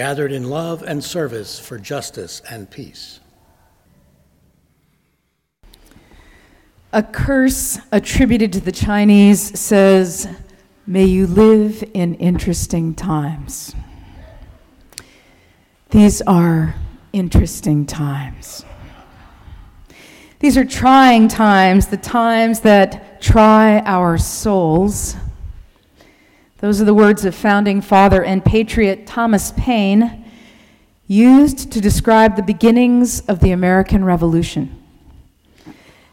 gathered in love and service for justice and peace. A curse attributed to the Chinese says, May you live in interesting times. These are interesting times. These are trying times, the times that try our souls those are the words of founding father and patriot Thomas Paine, used to describe the beginnings of the American Revolution.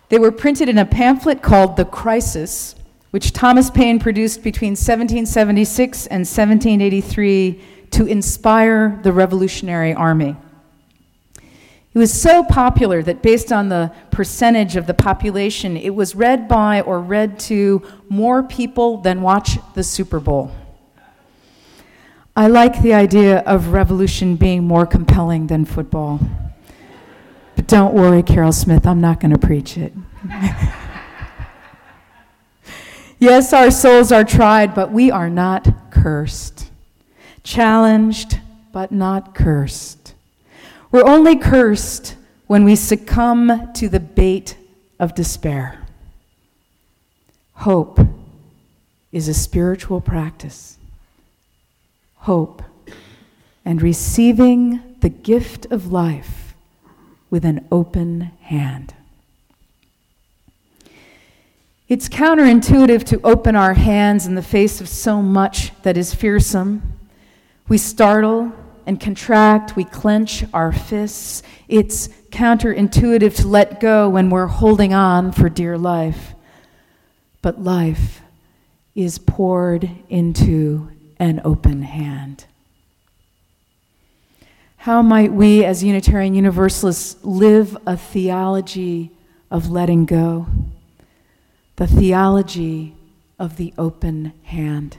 They were printed in a pamphlet called The Crisis, which Thomas Paine produced between 1776 and 1783 to inspire the Revolutionary Army. It was so popular that based on the percentage of the population, it was read by or read to more people than watch the Super Bowl. I like the idea of revolution being more compelling than football. But don't worry, Carol Smith, I'm not going to preach it. yes, our souls are tried, but we are not cursed. Challenged, but not cursed. We're only cursed when we succumb to the bait of despair. Hope is a spiritual practice. Hope and receiving the gift of life with an open hand. It's counterintuitive to open our hands in the face of so much that is fearsome. We startle and contract, we clench our fists. It's counterintuitive to let go when we're holding on for dear life. But life is poured into an open hand. How might we, as Unitarian Universalists, live a theology of letting go? The theology of the open hand.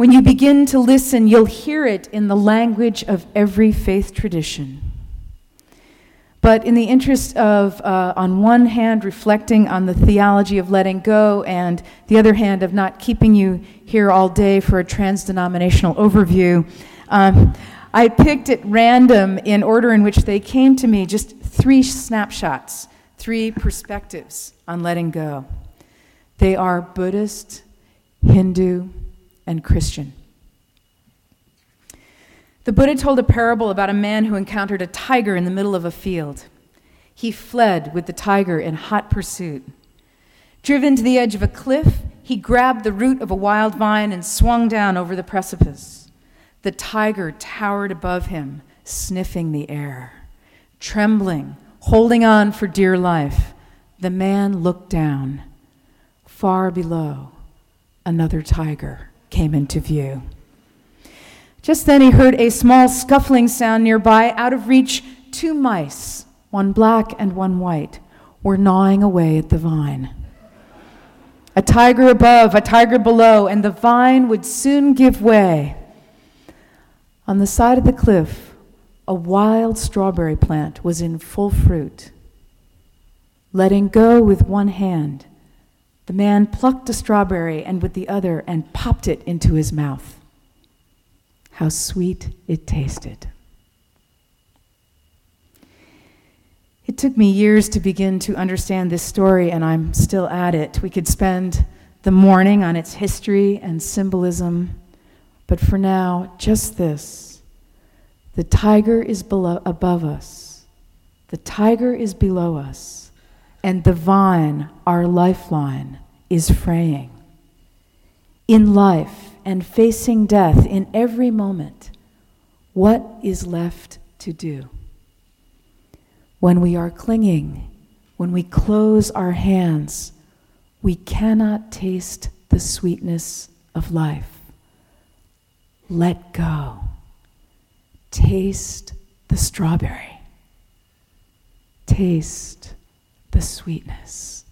When you begin to listen, you'll hear it in the language of every faith tradition. But in the interest of, uh, on one hand, reflecting on the theology of letting go, and the other hand, of not keeping you here all day for a trans denominational overview, um, I picked at random, in order in which they came to me, just three snapshots, three perspectives on letting go. They are Buddhist, Hindu, and Christian. The Buddha told a parable about a man who encountered a tiger in the middle of a field. He fled with the tiger in hot pursuit. Driven to the edge of a cliff, he grabbed the root of a wild vine and swung down over the precipice. The tiger towered above him, sniffing the air. Trembling, holding on for dear life, the man looked down. Far below, another tiger came into view. Just then he heard a small scuffling sound nearby. Out of reach, two mice, one black and one white, were gnawing away at the vine. A tiger above, a tiger below, and the vine would soon give way. On the side of the cliff, a wild strawberry plant was in full fruit. Letting go with one hand, the man plucked a strawberry and with the other and popped it into his mouth. How sweet it tasted. It took me years to begin to understand this story, and I'm still at it. We could spend the morning on its history and symbolism, but for now, just this. The tiger is below, above us, the tiger is below us and the vine, our lifeline, is fraying. In life and facing death in every moment, what is left to do? When we are clinging, when we close our hands, we cannot taste the sweetness of life. let go. Taste the strawberry. Taste the sweetness.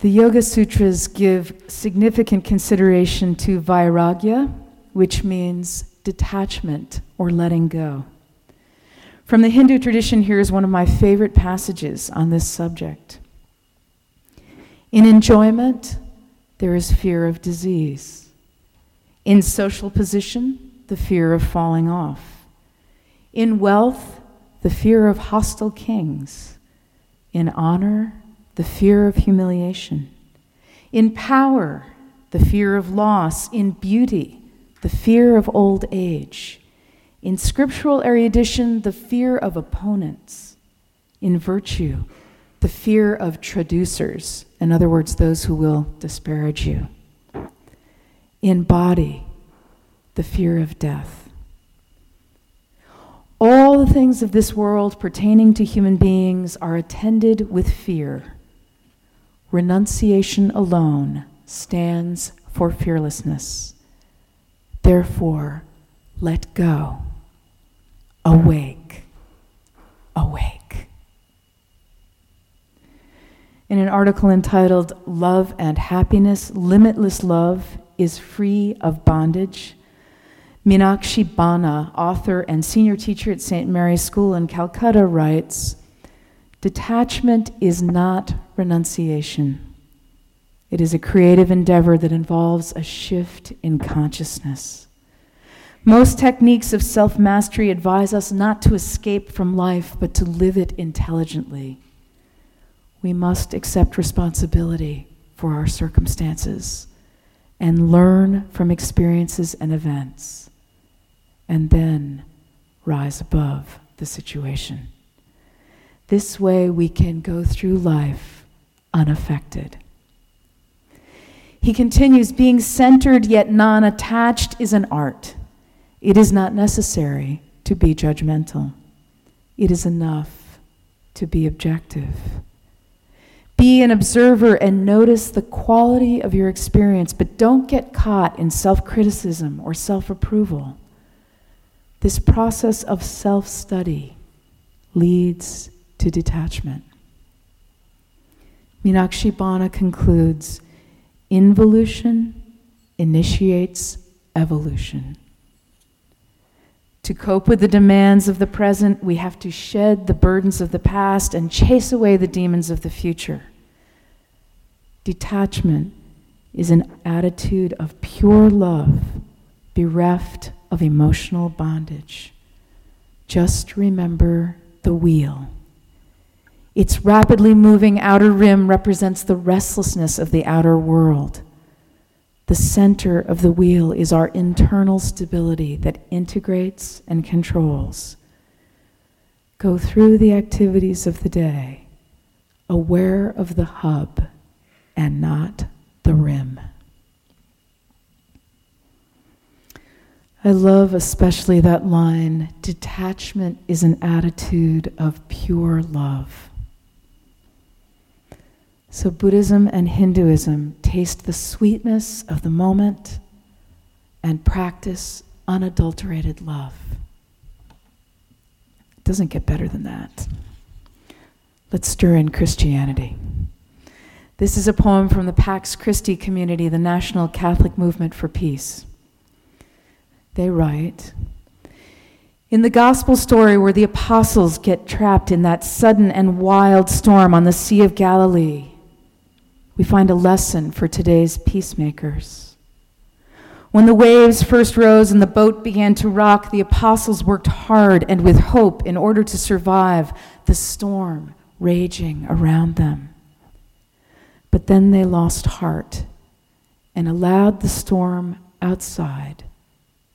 The Yoga Sutras give significant consideration to vairagya, which means detachment or letting go. From the Hindu tradition, here is one of my favorite passages on this subject. In enjoyment, there is fear of disease. In social position, the fear of falling off. In wealth, the fear of hostile kings. In honor, the fear of humiliation. In power, the fear of loss. In beauty, the fear of old age. In scriptural erudition, the fear of opponents. In virtue, the fear of traducers, in other words, those who will disparage you. In body, the fear of death. All the things of this world pertaining to human beings are attended with fear. Renunciation alone stands for fearlessness. Therefore, let go. Awake. Awake. In an article entitled Love and Happiness, Limitless Love is Free of Bondage, Meenakshi Bana, author and senior teacher at St. Mary's School in Calcutta, writes Detachment is not renunciation. It is a creative endeavor that involves a shift in consciousness. Most techniques of self mastery advise us not to escape from life, but to live it intelligently. We must accept responsibility for our circumstances and learn from experiences and events, and then rise above the situation. This way, we can go through life unaffected. He continues being centered yet non attached is an art. It is not necessary to be judgmental, it is enough to be objective. Be an observer and notice the quality of your experience, but don't get caught in self criticism or self approval. This process of self study leads to detachment. Meenakshi Bana concludes involution initiates evolution. To cope with the demands of the present, we have to shed the burdens of the past and chase away the demons of the future. Detachment is an attitude of pure love, bereft of emotional bondage. Just remember the wheel. Its rapidly moving outer rim represents the restlessness of the outer world. The center of the wheel is our internal stability that integrates and controls. Go through the activities of the day, aware of the hub and not the rim. I love especially that line detachment is an attitude of pure love. So, Buddhism and Hinduism taste the sweetness of the moment and practice unadulterated love. It doesn't get better than that. Let's stir in Christianity. This is a poem from the Pax Christi community, the National Catholic Movement for Peace. They write In the gospel story where the apostles get trapped in that sudden and wild storm on the Sea of Galilee, we find a lesson for today's peacemakers. When the waves first rose and the boat began to rock, the apostles worked hard and with hope in order to survive the storm raging around them. But then they lost heart and allowed the storm outside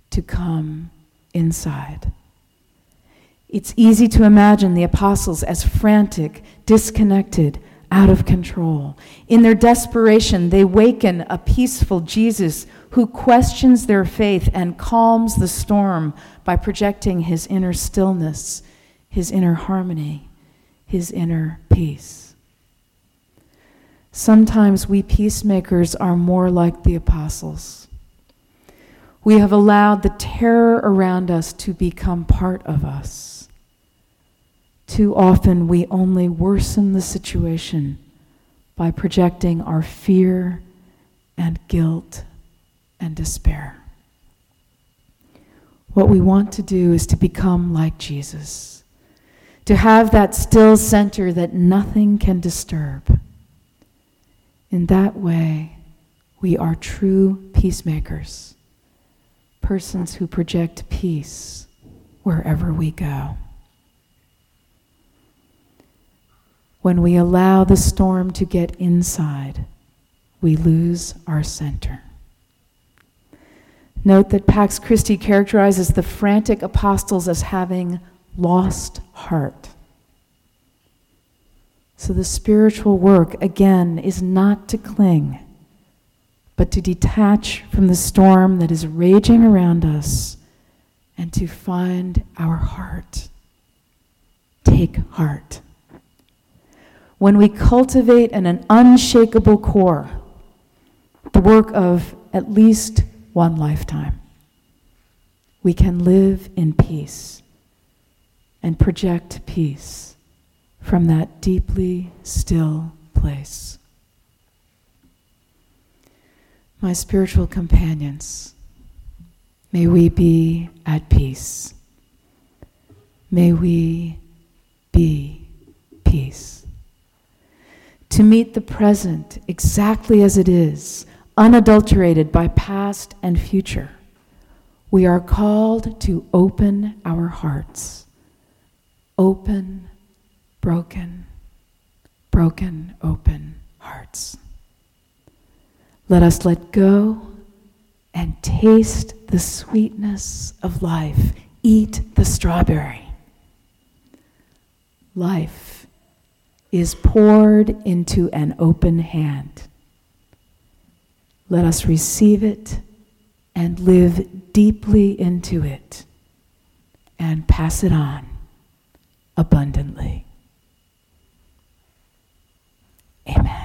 to come inside. It's easy to imagine the apostles as frantic, disconnected, out of control. In their desperation, they waken a peaceful Jesus who questions their faith and calms the storm by projecting his inner stillness, his inner harmony, his inner peace. Sometimes we peacemakers are more like the apostles. We have allowed the terror around us to become part of us. Too often we only worsen the situation by projecting our fear and guilt and despair. What we want to do is to become like Jesus, to have that still center that nothing can disturb. In that way, we are true peacemakers, persons who project peace wherever we go. When we allow the storm to get inside, we lose our center. Note that Pax Christi characterizes the frantic apostles as having lost heart. So the spiritual work, again, is not to cling, but to detach from the storm that is raging around us and to find our heart. Take heart. When we cultivate an, an unshakable core, the work of at least one lifetime. We can live in peace and project peace from that deeply still place. My spiritual companions, may we be at peace. May we be peace. To meet the present exactly as it is unadulterated by past and future. We are called to open our hearts. Open, broken, broken, open hearts. Let us let go and taste the sweetness of life. Eat the strawberry. Life is poured into an open hand. Let us receive it and live deeply into it and pass it on abundantly. Amen.